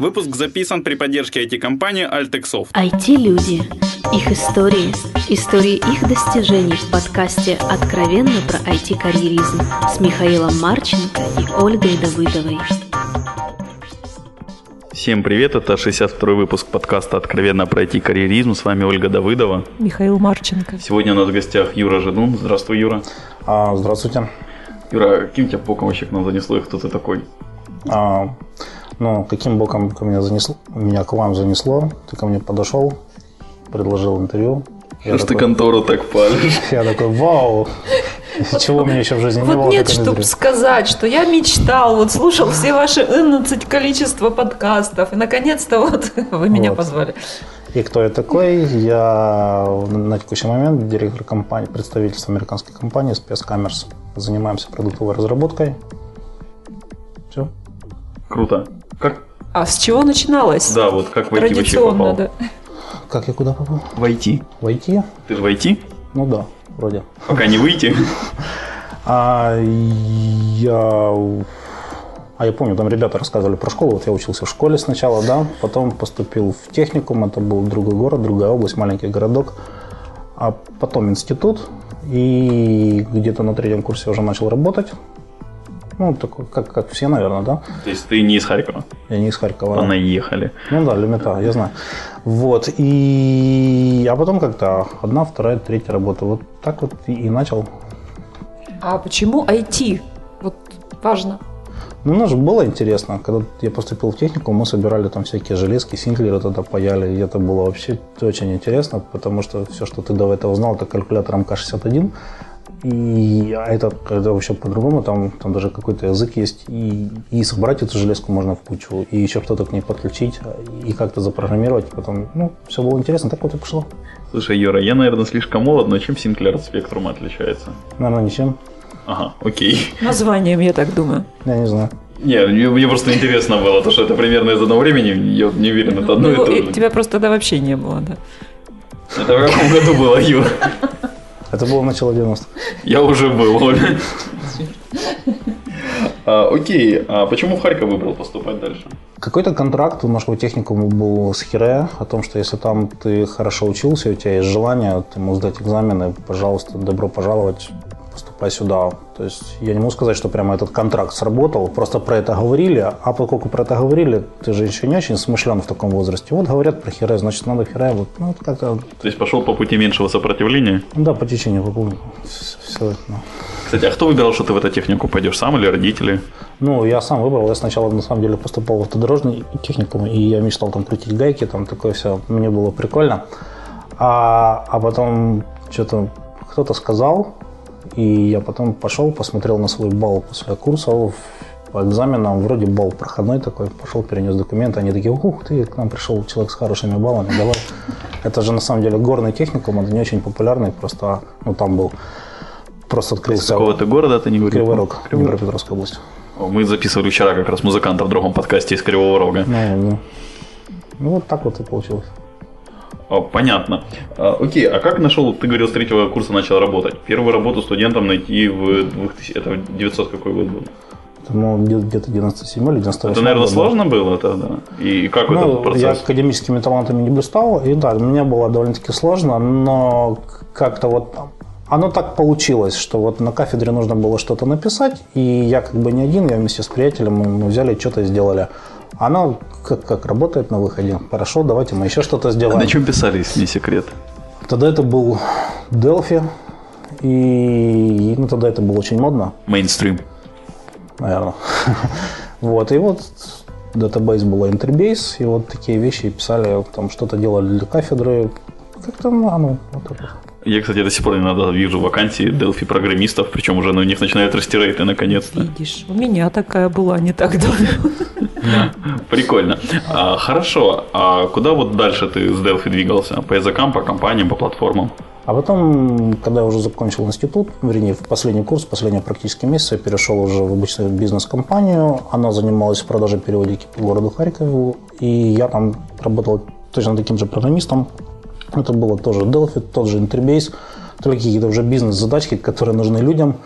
Выпуск записан при поддержке IT-компании Altexoft. IT-люди. Их истории. Истории их достижений в подкасте «Откровенно про IT-карьеризм» с Михаилом Марченко и Ольгой Давыдовой. Всем привет, это 62-й выпуск подкаста «Откровенно про IT-карьеризм». С вами Ольга Давыдова. Михаил Марченко. Сегодня у нас в гостях Юра Жидун. Здравствуй, Юра. А, здравствуйте. Юра, каким тебя боком вообще к нам занесло и кто ты такой? А, ну, каким боком ко меня занесло, меня к вам занесло? Ты ко мне подошел, предложил интервью. Что ж ты контору так палишь? Я такой, вау, чего мне еще в жизни не было. Вот нет, чтобы сказать, что я мечтал, вот слушал все ваши 11 количество подкастов, и наконец-то вот вы меня вот. позвали. И кто я такой? Я на текущий момент директор компании, представительства американской компании Space Commerce. Занимаемся продуктовой разработкой. Все. Круто. Как? А с чего начиналось? Да, вот как в IT вообще попал? Да. Как я куда попал? В IT. В IT? Ты же в IT? Ну да, вроде. Пока не выйти? А я... А я помню, там ребята рассказывали про школу. Вот я учился в школе сначала, да, потом поступил в техникум, это был другой город, другая область, маленький городок. А потом институт, и где-то на третьем курсе уже начал работать. Ну, такой, как, как все, наверное, да? То есть ты не из Харькова? Я не из Харькова. А наехали. Ну да, Люмета, я знаю. Вот, и... А потом как-то одна, вторая, третья работа. Вот так вот и, начал. А почему IT? Вот важно. Ну, мне же было интересно. Когда я поступил в технику, мы собирали там всякие железки, синклеры тогда паяли. И это было вообще очень интересно, потому что все, что ты до этого знал, это калькулятор МК-61. И а это, это вообще по-другому, там, там даже какой-то язык есть, и, и собрать эту железку можно в кучу, и еще что-то к ней подключить, и как-то запрограммировать, потом, ну, все было интересно, так вот и пошло. Слушай, Юра, я, наверное, слишком молод, но чем Sinclair от Spectrum отличается? Наверное, ничем. Ага, окей. Названием, я так думаю. Я не знаю. Не, мне просто интересно было, то, что это примерно из одного времени, я не уверен, это одно ну, и то же. Тебя просто тогда вообще не было, да? Это в каком году было, Юра? Это было начало 90-х. Я уже был, Оля. А, окей, а почему в Харьков выбрал поступать дальше? Какой-то контракт у нашего техникума был с Хире о том, что если там ты хорошо учился, у тебя есть желание, ты можешь сдать экзамены, пожалуйста, добро пожаловать поступай сюда. То есть я не могу сказать, что прямо этот контракт сработал, просто про это говорили, а поскольку про это говорили, ты же еще не очень смышлен в таком возрасте. Вот говорят про хире, значит надо хире, вот, ну, вот как-то... То есть пошел по пути меньшего сопротивления? Да, по течению, по пути. Все, ну. Кстати, а кто выбирал, что ты в эту технику пойдешь, сам или родители? Ну, я сам выбрал. Я сначала, на самом деле, поступал в автодорожный техникум, и я мечтал там крутить гайки, там такое все. Мне было прикольно. А, а потом что-то кто-то сказал, и я потом пошел, посмотрел на свой балл после курсов, по экзаменам, вроде балл проходной такой, пошел, перенес документы, они такие, ух ты, к нам пришел человек с хорошими баллами, давай. Это же на самом деле горный техникум, он не очень популярный, просто, ну там был, просто открылся. Из какого-то города ты не говорил? Кривой Рог, Днепропетровская область. Мы записывали вчера как раз музыканта в другом подкасте из Кривого Рога. Ну, ну. ну вот так вот и получилось. Понятно. А, окей, а как нашел, ты говорил, с третьего курса начал работать? Первую работу студентам найти в 2000, это 900 какой год был? Ну, где-то 97 или 98 Это, наверное, сложно было тогда? И как ну, этот процесс? Я академическими талантами не блистал, и да, мне было довольно-таки сложно, но как-то вот оно так получилось, что вот на кафедре нужно было что-то написать, и я как бы не один, я вместе с приятелем, мы взяли что-то и сделали. Оно как, как работает на выходе. Хорошо, давайте мы еще что-то сделаем. А на чем писали, если не секрет? Тогда это был Delphi, и ну, тогда это было очень модно. Мейнстрим. Наверное. вот, и вот датабейс была Interbase, и вот такие вещи писали, там что-то делали для кафедры. Как-то, ну, оно, вот это. Я, кстати, до сих пор иногда вижу вакансии Delphi программистов, причем уже на них начинают расти рейты наконец-то. Видишь, у меня такая была не так давно. Прикольно. А, хорошо. А куда вот дальше ты с Delphi двигался? По языкам, по компаниям, по платформам? А потом, когда я уже закончил институт, вернее, в последний курс, последний практический месяц, я перешел уже в обычную бизнес-компанию. Она занималась продажей периодики по городу Харькову. И я там работал точно таким же программистом. Это было тоже Delphi, тот же Interbase, только какие-то уже бизнес-задачки, которые нужны людям.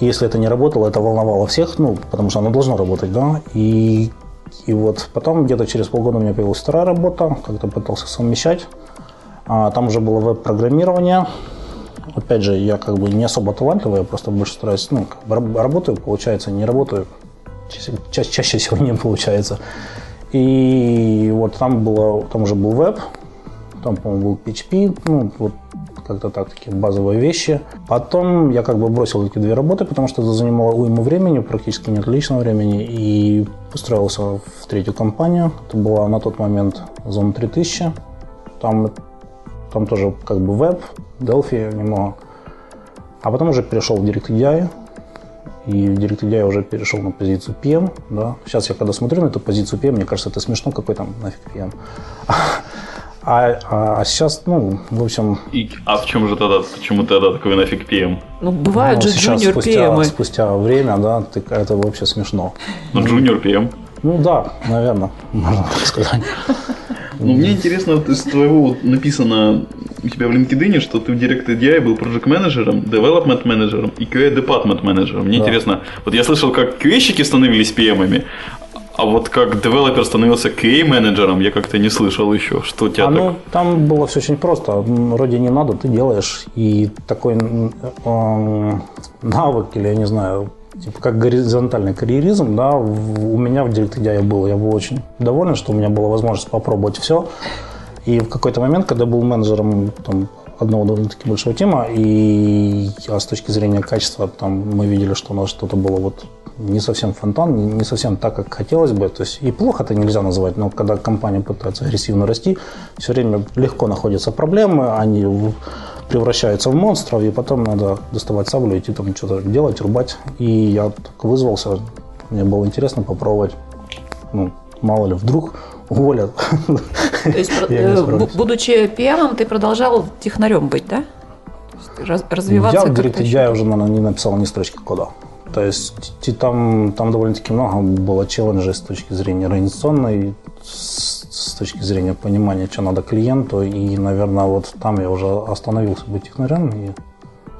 Если это не работало, это волновало всех, ну, потому что оно должно работать, да. И и вот потом где-то через полгода у меня появилась вторая работа, как-то пытался совмещать. А, там уже было веб-программирование. Опять же, я как бы не особо талантливый, я просто больше стараюсь, ну, работаю, получается, не работаю. Чаще, чаще всего не получается. И вот там было, там уже был веб, там, по-моему, был PHP, ну, вот как-то так, такие базовые вещи. Потом я как бы бросил эти две работы, потому что это занимало уйму времени, практически нет личного времени, и устроился в третью компанию. Это была на тот момент Zone 3000. Там, там тоже как бы веб, Delphi немного. А потом уже перешел в DirectEDI, и в DirectEDI уже перешел на позицию PM. Да. Сейчас я когда смотрю на эту позицию PM, мне кажется, это смешно, какой там нафиг PM. А, а, а сейчас, ну, в общем... И, а в чем же тогда, почему тогда такой нафиг PM? Ну, бывают ну, же сейчас, junior спустя, PM. спустя время, да, ты, это вообще смешно. Ну, junior PM. Ну да, наверное, можно так сказать. Ну, мне интересно, вот из твоего вот написано у тебя в LinkedIn, что ты в Direct EDI был project менеджером, development менеджером и QA department менеджером. Мне Да. интересно, вот я слышал, как QA-щики становились PM-ами, а вот как девелопер становился QA-менеджером, я как-то не слышал еще. Что у тебя А так? ну, там было все очень просто. Вроде не надо, ты делаешь. И такой эм, навык, или я не знаю, типа как горизонтальный карьеризм, да, у меня в DirectEDI был. Я был очень доволен, что у меня была возможность попробовать все. И в какой-то момент, когда был менеджером там, одного довольно-таки большого тема, и а с точки зрения качества там мы видели, что у нас что-то было вот не совсем фонтан, не- совсем так, как хотелось бы. То есть и плохо это нельзя назвать, но когда компания пытается агрессивно расти, все время легко находятся проблемы, они превращаются в монстров, и потом надо доставать саблю, идти там что-то делать, рубать. И я так вызвался, мне было интересно попробовать. Ну, мало ли, вдруг уволят. То есть, э, будучи PM, ты продолжал технарем быть, да? Развиваться Я еще? я уже, наверное, не написал ни строчки кода. То есть там, там довольно-таки много было челленджей с точки зрения организационной, с, с точки зрения понимания, что надо клиенту. И, наверное, вот там я уже остановился быть технарем. И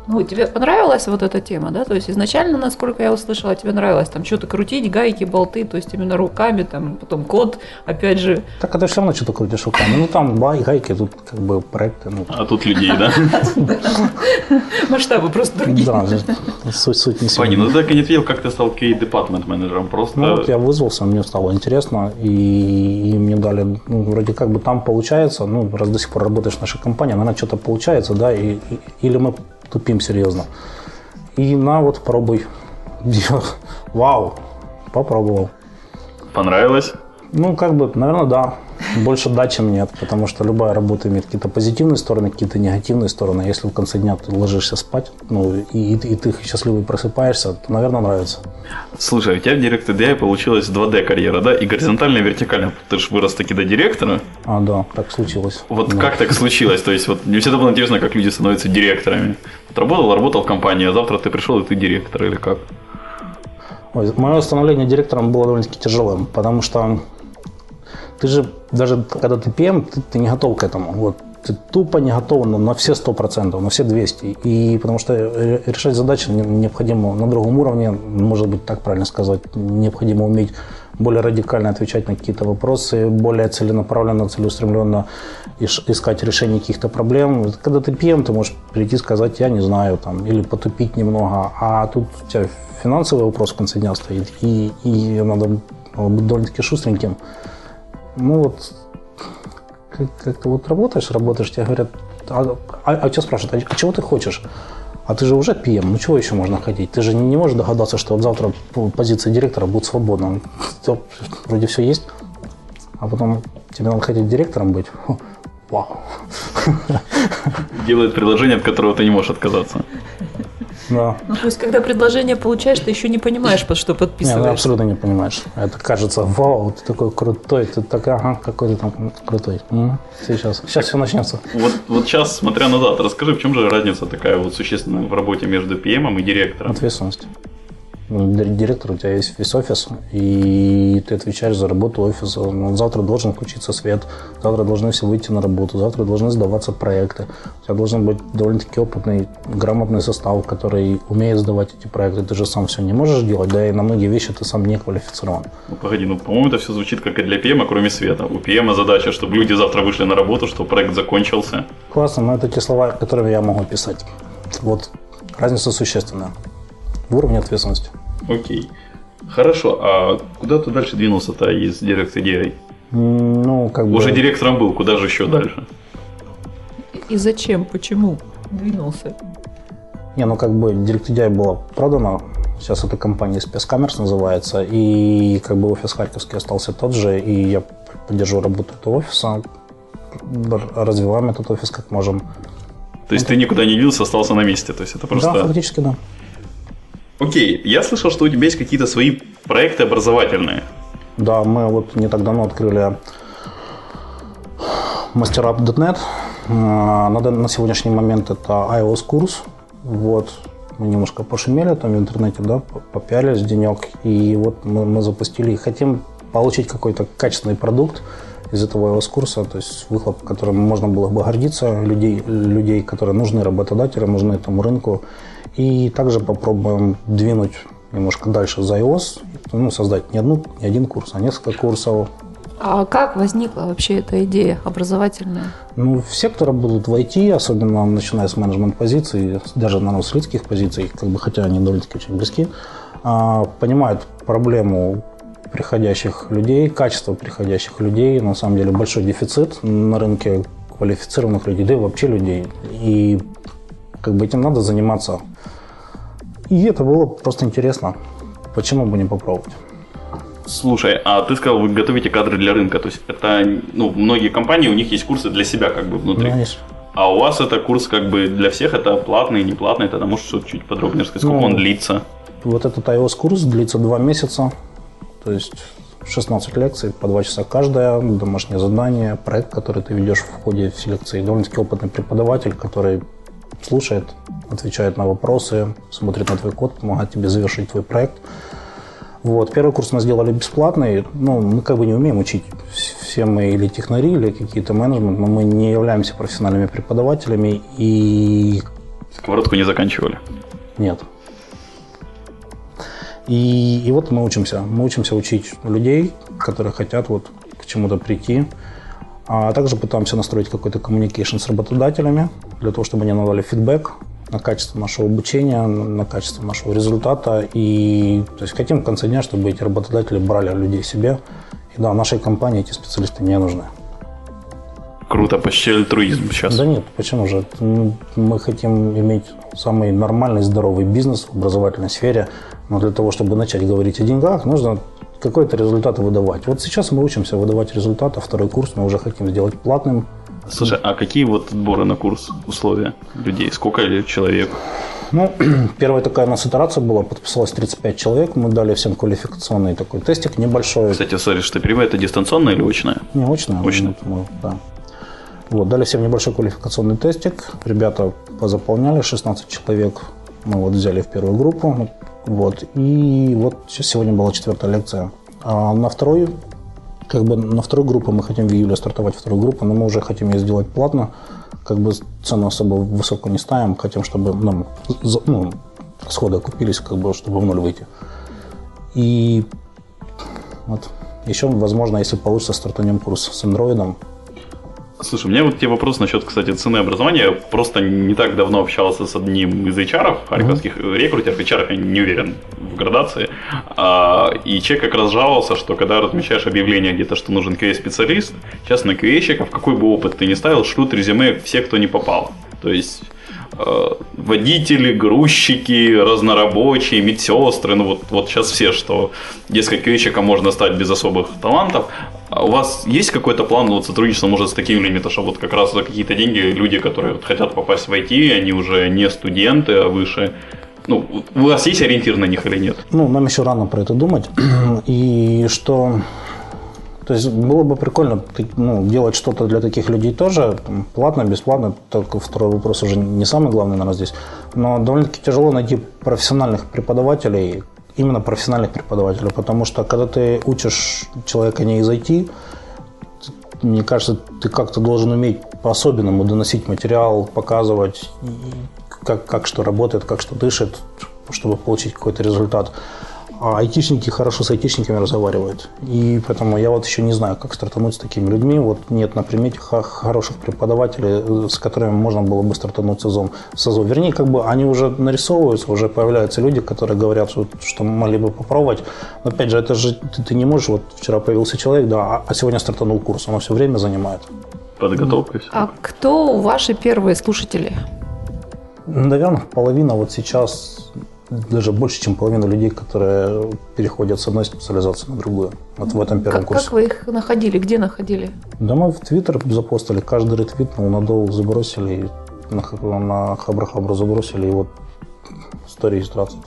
Ну, тебе понравилась вот эта тема, да? То есть изначально, насколько я услышала, тебе нравилось там что-то крутить, гайки, болты, то есть именно руками, там, потом код, опять же, так это все равно что-то крутишь руками. Ну там бай, гайки, тут как бы проекты. Ну, А тут людей, да? масштабы просто другие. да, суть, суть не сильно. ну ты так и не ответил, как ты стал QA department менеджером. Просто Ну вот я вызвался, мне стало интересно, и, мне дали, ну, вроде как бы там получается, ну, раз до сих пор работаешь в нашей компании, наверное, что-то получается, да, и- или мы тупим серьезно. И на, вот, пробуй. Я- Вау, попробовал. понравилось. Ну, как бы, наверное, да. Больше да, чем нет, потому что любая работа имеет какие-то позитивные стороны, какие-то негативные стороны. Если в конце дня ты ложишься спать, ну, и, и ты- счастливый просыпаешься, то, наверное, нравится. Слушай, у тебя в Direct EDI получилась 2D карьера, да? И горизонтальная, и вертикальная. Ты же вырос таки до директора. А, да, так случилось. Вот Да. как так случилось? То есть, вот мне всегда было интересно, как люди становятся директорами. Вот работал, работал в компании, а завтра ты пришел, и ты директор, или как? Мое становление директором было довольно-таки тяжелым, потому что ты же, даже когда ты PM, ты, ты не готов к этому. Вот. Ты тупо не готов на, на все 100%, на все 200. И потому что ре- решать задачи не- необходимо на другом уровне, может быть, так правильно сказать, необходимо уметь более радикально отвечать на какие-то вопросы, более целенаправленно, целеустремленно искать решение каких-то проблем. Когда ты PM, ты можешь прийти и сказать, я не знаю, там, или потупить немного, а тут у тебя финансовый вопрос в конце дня стоит, и, и надо быть довольно-таки шустреньким. Ну вот, как- как-то вот работаешь, работаешь, тебе говорят, а, а, а тебя спрашивают, а, а чего ты хочешь? А ты же уже PM, ну чего еще можно хотеть? Ты же не, не можешь догадаться, что вот завтра по- позиция директора будет свободна. Всё, Вроде все есть, а потом тебе надо хотеть директором быть. Вау. Делает предложение, от которого ты не можешь отказаться. Да. Ну, то есть, когда предложение получаешь, ты еще не понимаешь, под что ну подписываешь. абсолютно не понимаешь. Это кажется, вау, ты такой крутой, ты такой, ага, какой ты там крутой. М, Сейчас, сейчас все начнется. Вот, вот сейчас, смотря назад, расскажи, в чем же разница такая вот существенная в работе между PM и директором? Ответственность. Ну, Директор, у тебя есть весь офис, и ты отвечаешь за работу офиса. Ну, Завтра должен включиться свет, завтра должны все выйти на работу, завтра должны сдаваться проекты. У тебя должен быть довольно-таки опытный, грамотный состав, который умеет сдавать эти проекты. Ты же сам все не можешь делать, да и на многие вещи ты сам не квалифицирован. Ну, погоди, ну, по-моему, это все звучит как и для ПМа, кроме света. У ПМа задача, чтобы люди завтра вышли на работу, чтобы проект закончился. Классно, но это те слова, которыми я могу писать. Вот разница существенная в уровне ответственности. Окей. Хорошо, а куда ты дальше двинулся-то из дирекции DI? Ну, как бы... Уже директором был, куда же еще дальше? И зачем, почему двинулся? Не, ну как бы DirectDI была продана, сейчас эта компания Spacecamers называется, и как бы офис Харьковский остался тот же, и я поддержу работу этого офиса, развиваем этот офис как можем. То есть ты никуда не двинулся, остался на месте. То есть это просто... Да, фактически да. Окей, я слышал, что у тебя есть какие-то свои проекты образовательные. Да, мы вот не так давно открыли masterup.net. А, На, на сегодняшний момент это iOS курс. Вот. Мы немножко пошумели там в интернете, да, по- попялись денек. И вот мы, мы запустили и хотим получить какой-то качественный продукт из этого iOS курса, то есть выхлоп, которым можно было бы гордиться, людей, людей, которые нужны работодателям, нужны этому рынку. И также попробуем двинуть немножко дальше за iOS, ну, создать не, одну, не один курс, а несколько курсов. А как возникла вообще эта идея образовательная? Ну, все, кто работают в IT, особенно начиная с менеджмент-позиций, даже, наверное, с людских позиций, как бы, хотя они довольно-таки очень близки, а, понимают проблему приходящих людей, качество приходящих людей. На самом деле большой дефицит на рынке квалифицированных людей, да и вообще людей. И как бы этим надо заниматься. И это было просто интересно. Почему бы не попробовать? Слушай, а ты сказал, вы готовите кадры для рынка. То есть это, ну, многие компании, у них есть курсы для себя как бы внутри. Ну, есть. А у вас это курс как бы для всех, это платный, не платный, тогда можешь что-то чуть подробнее рассказать, сколько Ну, он длится? Вот этот iOS-курс длится два месяца, то есть 16 лекций, по 2 часа каждая, домашнее задание, проект, который ты ведешь в ходе все лекции. Довольно-таки опытный преподаватель, который слушает, отвечает на вопросы, смотрит на твой код, помогает тебе завершить твой проект. Вот. Первый курс мы сделали бесплатный. Ну, мы как бы не умеем учить. Все мы или технари, или какие-то менеджмент, но мы не являемся профессиональными преподавателями. И Сковородку не заканчивали. нет. И, и вот мы учимся. Мы учимся учить людей, которые хотят вот к чему-то прийти. А также пытаемся настроить какой-то communication с работодателями, для того, чтобы они нам дали фидбэк на качество нашего обучения, на качество нашего результата. И то есть хотим в конце дня, чтобы эти работодатели брали людей себе. И да, нашей компании эти специалисты не нужны. Круто, почти альтруизм сейчас. Да нет, почему же? М, Мы хотим иметь самый нормальный, здоровый бизнес в образовательной сфере, но для того, чтобы начать говорить о деньгах, нужно какой-то результат выдавать. Вот сейчас мы учимся выдавать результаты, второй курс мы уже хотим сделать платным. Слушай, а какие вот отборы на курс условия людей? Сколько человек? Ну, первая такая у нас итерация была, подписалось 35 человек, мы дали всем квалификационный такой тестик небольшой. Кстати, сори, что ты это дистанционное или очное? Не, очно. Очно. Вот мы, да. Вот, дали всем небольшой квалификационный тестик. Ребята позаполняли, 16 человек мы вот взяли в первую группу. Вот, и вот сегодня была четвертая лекция. А на второй, как бы на вторую группу мы хотим в июле стартовать вторую группу, но мы уже хотим ее сделать платно. Как бы цену особо высоко не ставим, хотим, чтобы нам ну, расходы окупились, как бы, чтобы в ноль выйти. И вот. Еще, возможно, если получится, стартанем курс с андроидом. Слушай, у меня вот тебе вопрос насчет, кстати, цены образования. Я просто не так давно общался с одним из HR, харьковских рекрутеров, HR, я не уверен в градации, А, и человек как раз жаловался, что когда размещаешь объявление где-то, что нужен QA-специалист, сейчас на QA-щиков, какой бы опыт ты ни ставил, шлют резюме все, кто не попал. То есть водители, грузчики, разнорабочие, медсестры, ну вот, вот сейчас все, что, дескать, QA-щиком можно стать без особых талантов. А у вас есть какой-то план вот, сотрудничества, может, с такими людьми, то, что вот как раз за какие-то деньги люди, которые вот хотят попасть в IT, они уже не студенты, а выше. Ну, у вас есть ориентир на них или нет? Ну, нам еще рано про это думать. И что... То есть было бы прикольно ну, делать что-то для таких людей тоже, платно, бесплатно, только второй вопрос уже не самый главный, наверное, здесь. Но довольно-таки тяжело найти профессиональных преподавателей, именно профессиональных преподавателей, потому что когда ты учишь человека не из IT, мне кажется, ты как-то должен уметь по-особенному доносить материал, показывать, как, как что работает, как что дышит, чтобы получить какой-то результат. А айтишники хорошо с айтишниками разговаривают. И поэтому я вот еще не знаю, как стартануть с такими людьми. Вот нет на примете хороших преподавателей, э, с которыми можно было бы стартануть сезон. сезон. Вернее, как бы они уже нарисовываются, уже появляются люди, которые говорят, что, что могли бы попробовать. Но опять же, это же ты, ты не можешь, вот вчера появился человек, да, а, а сегодня стартанул курс, оно все время занимает. Подготовка. А кто ваши первые слушатели? Наверное, половина вот сейчас даже больше, чем половина людей, которые переходят с одной специализации на другую. Вот в этом первом как, курсе. Как вы их находили? Где находили? Да мы в Твиттер запостили, каждый ретвитнул, на дол забросили, на, на Хабра-Хабру забросили, и вот 100 регистраций.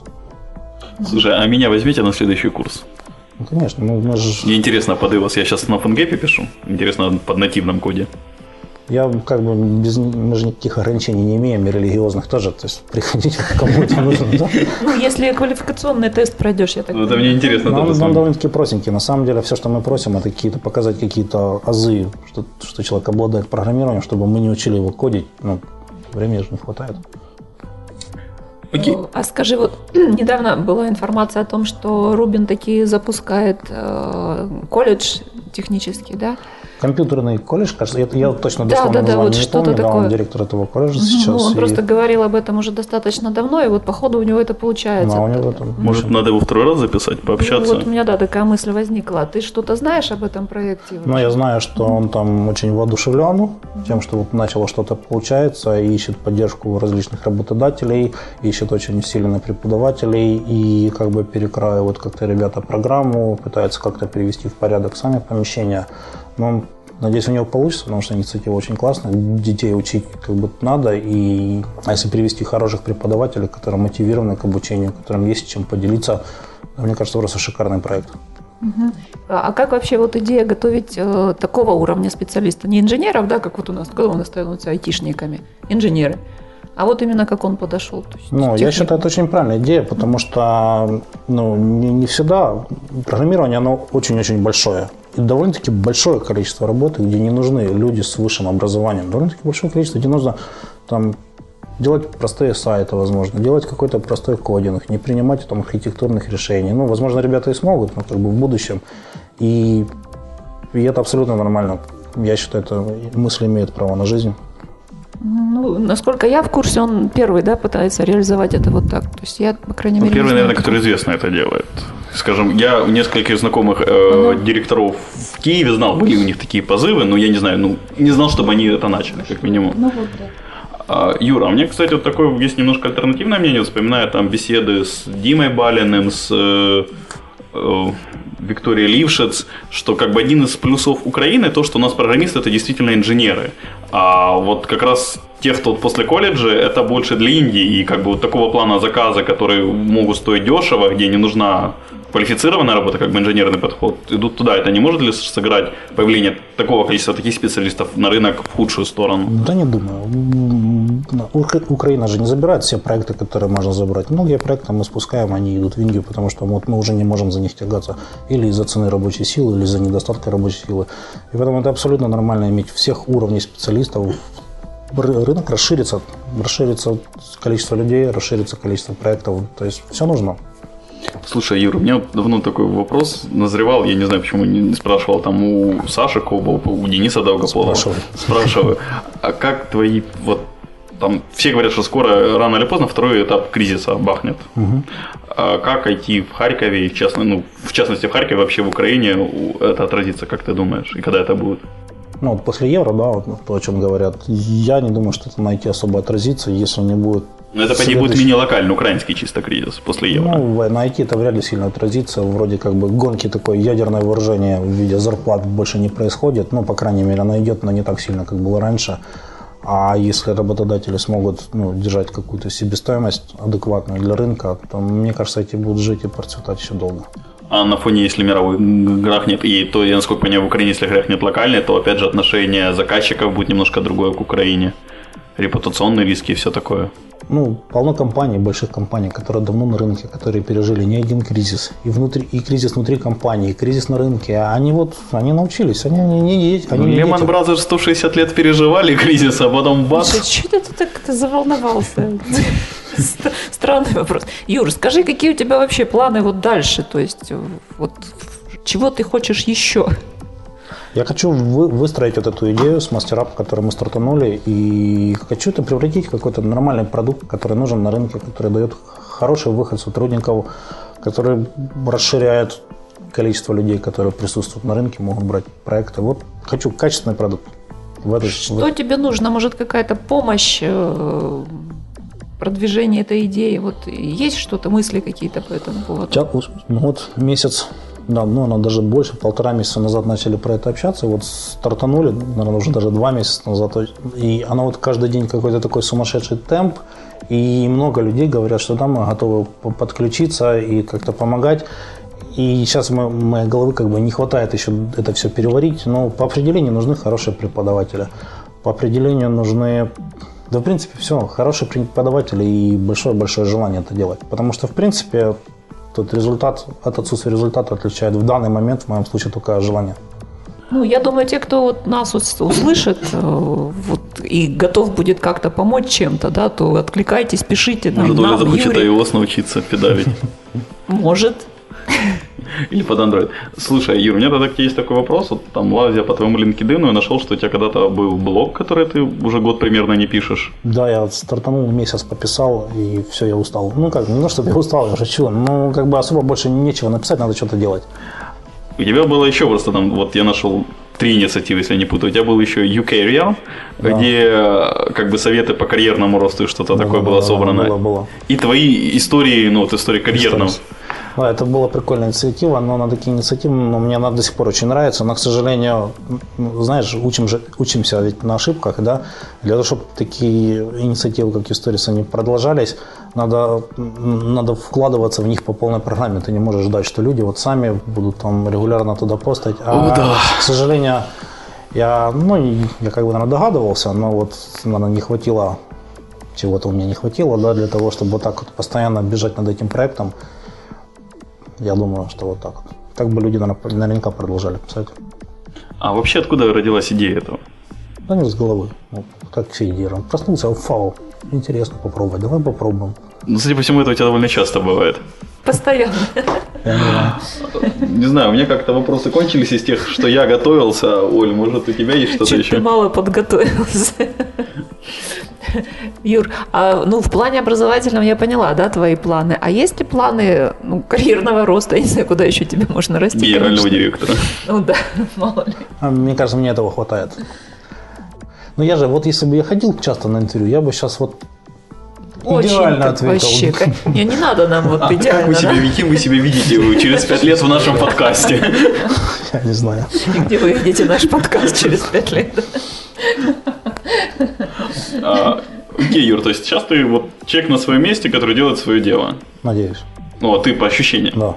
Слушай, а меня возьмите на следующий курс? Ну, конечно, мы, мы же... Мне интересно под iOS, я сейчас на FNGAP пишу, интересно под нативном коде. Я как бы без, мы же никаких ограничений не имеем, и религиозных тоже. То есть приходите, кому это нужно. Да? Ну, если квалификационный тест пройдешь, я так Ну, это мне интересно. Но он, тоже он довольно-таки простенький. На самом деле, все, что мы просим, это какие-то показать какие-то азы, что, что человек обладает программированием, чтобы мы не учили его кодить. Ну, времени же не хватает. Окей. А скажи, вот недавно была информация о том, что Рубин таки запускает э, колледж технический, да? Компьютерный колледж, кажется, я, я точно Да, дословно да, да, вот не что-то помню, да, он такое. директор этого колледжа Ну, сейчас. он и- просто говорил об этом уже достаточно давно, и вот походу у него это получается. Ну, а у него там... Может, надо его второй раз записать, Ну, пообщаться? вот у меня, да, такая мысль возникла. Ты что-то знаешь об этом проекте? Ну, я знаю, что он там очень воодушевлен тем, что вот начало что-то получается, и ищет поддержку различных работодателей, ищет очень усиленно преподавателей, и как бы перекраивают как-то ребята программу, пытаются как-то привести в порядок сами помещения. Но надеюсь, у него получится, потому что инициатива очень классная. Детей учить как бы надо, и а если привести хороших преподавателей, которые мотивированы к обучению, которым есть чем поделиться, то, мне кажется, просто шикарный проект. А как вообще вот идея готовить э, такого уровня специалиста? Не инженеров, да, как вот у нас, кто у нас айтишниками? Инженеры. А вот именно как он подошел. То есть Ну, я считаю, это очень правильная идея, потому что ну, не, не всегда программирование, оно очень-очень большое. И довольно-таки большое количество работы, где не нужны люди с высшим образованием. Довольно-таки большое количество, где нужно там делать простые сайты, возможно, делать какой-то простой кодинг, не принимать там архитектурных решений. Ну, возможно, ребята и смогут, но как бы в будущем. И, и это абсолютно нормально. Я считаю, это мысль имеет право на жизнь. Ну, насколько я в курсе, он первый, да, пытается реализовать это вот так. То есть я, по крайней Ну, мере, первый, наверное, который известно это делает. Скажем, я у нескольких знакомых э, директоров в Киеве знал, были у них такие позывы, но я не знаю, ну, не знал, чтобы они это начали, как минимум. Ну вот, да. А, Юра, а мне, кстати, вот такое есть немножко альтернативное мнение. Вспоминаю там беседы с Димой Балиным, с э, э, Викторией Лившиц, что как бы один из плюсов Украины то, что у нас программисты это действительно инженеры. А вот как раз те, кто после колледжа, это больше для Индии. И как бы вот такого плана заказа, которые могут стоить дешево, где не нужна квалифицированная работа, как бы инженерный подход, идут туда. Это не может ли сыграть появление такого количества таких специалистов на рынок в худшую сторону? Да не думаю. Украина же не забирает все проекты, которые можно забрать. Многие проекты мы спускаем, они идут в Индию, потому что вот мы уже не можем за них тягаться. Или из-за цены рабочей силы, или из-за недостатка рабочей силы. И поэтому это абсолютно нормально иметь всех уровней специалистов. Ры- Рынок расширится, расширится количество людей, расширится количество проектов. То есть все нужно. Слушай, Юра, у меня давно такой вопрос назревал, я не знаю, почему не спрашивал там у Саши Кобова, у Дениса Долгополова. Спрашивай. Спрашиваю. А как твои вот там все говорят, что скоро, рано или поздно, второй этап кризиса бахнет. А как IT в Харькове, в, частно, ну, в частности в Харькове, вообще в Украине, это отразится, как ты думаешь, и когда это будет? Ну, вот после евро, да, вот то, о чем говорят, я не думаю, что это найти особо отразится, если не будет Ну, это, по идее, будет мини-локальный украинский чисто кризис после евро. Ну, на IT это вряд ли сильно отразится. Вроде как бы гонки такое ядерное вооружение в виде зарплат больше не происходит. Ну, по крайней мере, оно идет, но не так сильно, как было раньше. А если работодатели смогут ну, держать какую-то себестоимость адекватную для рынка, то, мне кажется, эти будут жить и процветать еще долго. А на фоне, если мировой грахнет, и то, я насколько понимаю, в Украине, если грахнет локальный, то, опять же, отношение заказчиков будет немножко другое к Украине. Репутационные риски и все такое. Ну, полно компаний, больших компаний, которые давно на рынке, которые пережили не один кризис. И, внутри, и кризис внутри компании, и кризис на рынке. А они вот, они научились. Они, они, они, они не Lehman дети. Brothers 160 лет переживали кризис, а потом бац. Что ты так ты заволновался? Ст- Странный вопрос. Юр, скажи, какие у тебя вообще планы вот дальше? То есть, вот чего ты хочешь еще? Я хочу вы- выстроить вот эту идею с мастерап, которую мы стартанули, и хочу это превратить в какой-то нормальный продукт, который нужен на рынке, который дает хороший выход сотрудников, который расширяет количество людей, которые присутствуют на рынке, могут брать проекты. Вот хочу качественный продукт. В этой, в Что тебе нужно? Может, какая-то помощь, э, продвижение этой идеи? Вот есть что-то, мысли какие-то по этому поводу? Сейчас, ну вот месяц, да, ну, она даже больше, полтора месяца назад начали про это общаться, вот стартанули, наверное, уже даже два месяца назад, и она вот каждый день какой-то такой сумасшедший темп, и много людей говорят, что да, мы готовы по- подключиться и как-то помогать. И сейчас мы, моей головы как бы не хватает еще это все переварить, но по определению нужны хорошие преподаватели. По определению нужны да, в принципе, все. Хорошие преподаватели и большое-большое желание это делать. Потому что, в принципе, тот результат, от отсутствия результата отличает в данный момент, в моем случае, только желание. Ну, я думаю, те, кто вот нас ус- услышит э, вот, и готов будет как-то помочь чем-то, да, то откликайтесь, пишите нам, Может, Оля нам, захочет iOS научиться педалить. Может. Или под Android. Слушай, Юр, у меня тогда к тебе есть такой вопрос. Вот там лазя по твоему LinkedIn, я нашел, что у тебя когда-то был блог, который ты уже год примерно не пишешь. Да, я стартанул, месяц пописал, и все, я устал. Ну как, то, чтобы я устал, я шучу, но как бы особо больше нечего написать, надо что-то делать. У тебя было еще просто там, вот я нашел три инициативы, если я не путаю. У тебя был еще UK Real, Да. где э, как бы советы по карьерному росту и что-то Да, такое да, было да, собрано. было, было. И твои истории, ну вот истории карьерного. Стараюсь. Да, это была прикольная инициатива, но она такие инициативы, но мне она до сих пор очень нравится. Но, к сожалению, ну, знаешь, учим же, учимся ведь на ошибках, да. Для того, чтобы такие инициативы, как Историс, они продолжались, надо, надо вкладываться в них по полной программе. Ты не можешь ждать, что люди вот сами будут там регулярно туда постать. А, О, да. к сожалению, я, ну, я как бы, наверное, догадывался, но вот, наверное, не хватило чего-то у меня не хватило, да, для того, чтобы вот так вот постоянно бежать над этим проектом. Я думаю, что вот так. Так бы люди, наверняка продолжали писать. А вообще откуда родилась идея этого? Да не с головы. Ну, как все идеи. Проснулся, фау, интересно попробовать, давай попробуем. Ну, судя по всему, это у тебя довольно часто бывает. Постоянно. Я не знаю. Не знаю, у меня как-то вопросы кончились из тех, что я готовился. Оль, может, у тебя есть что-то Чуть еще? ты мало подготовился. Юр, а, ну в плане образовательном я поняла, да, твои планы. А есть ли планы ну, карьерного роста? Я не знаю, куда еще тебе можно расти. Генерального конечно. директора. Ну да, мало ли. А, Мне кажется, мне этого хватает. Ну я же, вот если бы я ходил часто на интервью, я бы сейчас вот Очень идеально как ответил. вообще. как- Не, не надо нам вот А как идеально. вы себя, да? видите, вы себя видите через пять лет в нашем подкасте? Я не знаю. Где вы видите наш подкаст через пять лет? А, Окей, Юр, то есть сейчас ты вот человек на своем месте, который делает свое дело. Надеюсь. Ну, а ты по ощущениям. Да.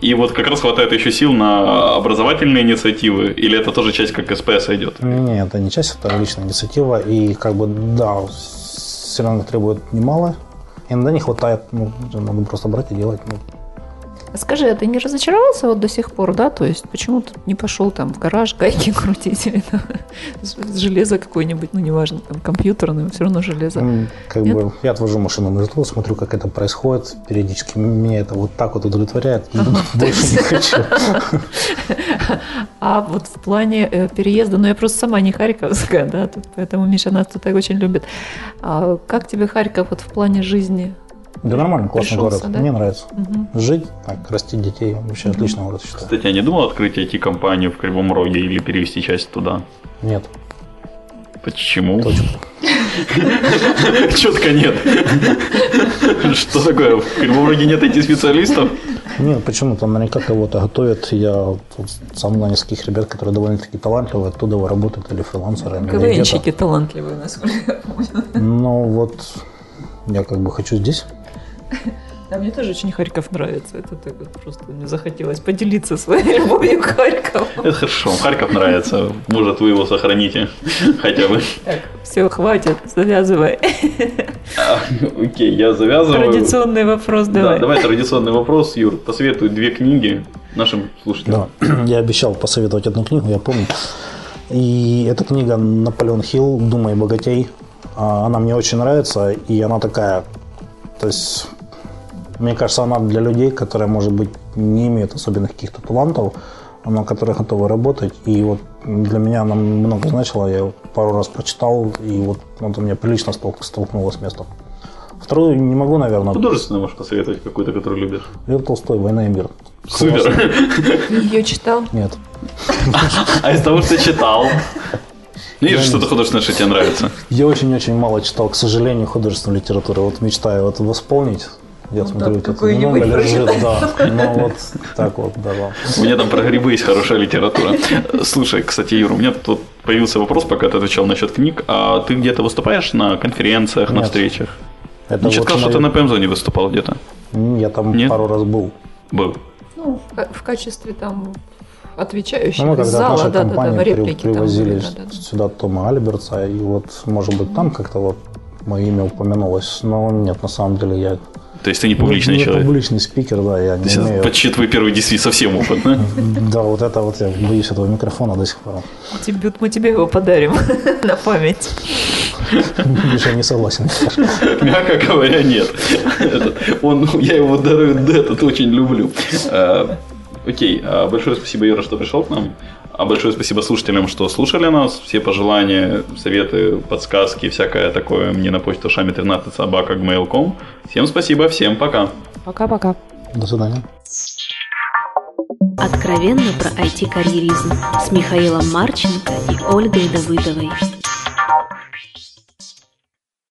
И вот как раз хватает еще сил на образовательные инициативы, или это тоже часть как СПС идет? Не, это не часть, это личная инициатива. И как бы, да, все равно требует немало. Иногда не хватает, ну, надо просто брать и делать. Ну, Скажи, а ты не разочаровался вот до сих пор, да? То есть почему ты не пошел там в гараж гайки крутить или там, железо какое-нибудь, ну неважно, там компьютерное, все равно железо. М, Как Нет? бы я отвожу машину на житло, смотрю, как это происходит. Периодически меня это вот так вот удовлетворяет. Больше не хочу. А вот в плане э, переезда, ну я просто сама не харьковская, да, поэтому Миша нас тут так очень любит. А как тебе Харьков вот в плане жизни? Да нормально, классный Пришелся, город. да? Мне нравится. Мгм. Жить, так, растить детей. Вообще отличный город, считаю. Кстати, я не думал открыть IT-компанию в Кривом Роге или перевести часть туда. Нет, Почему? Четко нет. Что такое? В Кривом Роге нет IT-специалистов? Нет, почему? Там наверняка кого-то готовят. Я сам знаю нескольких ребят, которые довольно-таки талантливые, оттуда работают или фрилансеры. КВНщики талантливые, насколько я помню. Ну вот, я как бы хочу здесь. Да, мне тоже очень Харьков нравится. Это так вот просто мне захотелось поделиться своей любовью к Харькову. Это хорошо, Харьков нравится. Может, вы его сохраните хотя бы. Так, все, хватит, завязывай. А, окей, я завязываю. Традиционный вопрос давай. Да, давай традиционный вопрос, Юр. Посоветуй две книги нашим слушателям. Да, я обещал посоветовать одну книгу, я помню. И эта книга Наполеон Хилл «Думай, богатей». А, Она мне очень нравится, и она такая, то есть, мне кажется, она для людей, которые, может быть, не имеют особенных каких-то талантов, но которые готовы работать. И вот для меня она много значила, я пару раз прочитал, и вот это меня прилично стол- столкнуло с местом. Вторую не могу, наверное. Художественную можешь посоветовать какую-то, которую любишь. Лев Толстой «Война и мир». Супер. Ее читал? Нет. А из того, что читал? Видишь, что-то художественное, что тебе нравится. Я очень-очень мало читал, к сожалению, художественную литературу. Вот мечтаю вот восполнить. Я Ну смотрю, тут много лежит, да. Ну вот так вот, да, да. У меня там про грибы есть хорошая литература. Слушай, кстати, Юра, у меня тут появился вопрос, пока ты отвечал насчет книг. А ты где-то выступаешь на конференциях, на Нет. встречах? Это Не читал, вот что ты на Пемзоне выступал где-то? Я там Нет? пару раз был. Был. Ну, в ка- в качестве там отвечающих Ну, мы когда зала, наша да, да, компания да, при- реплики там привозили были, да, да, да. сюда Тома Альберца, и вот, может быть, там как-то вот мое имя упомянулось, но нет, на самом деле я То есть ты не публичный не человек? публичный спикер, да, я не имею. почти твой первый действительно совсем опыт, да? Да, вот это вот я боюсь этого микрофона до сих пор. Мы тебе его подарим на память. Я не согласен. Мягко говоря, нет. Он, я его дарю, этот очень люблю. Э, Окей, а, большое спасибо, Юра, что пришел к нам. А большое спасибо слушателям, что слушали нас. Все пожелания, советы, подсказки, всякое такое мне на почту шами 13 собака gmail.com. Всем спасибо, всем пока. Пока-пока. До свидания. Откровенно про IT-карьеризм с Михаилом Марченко и Ольгой Давыдовой.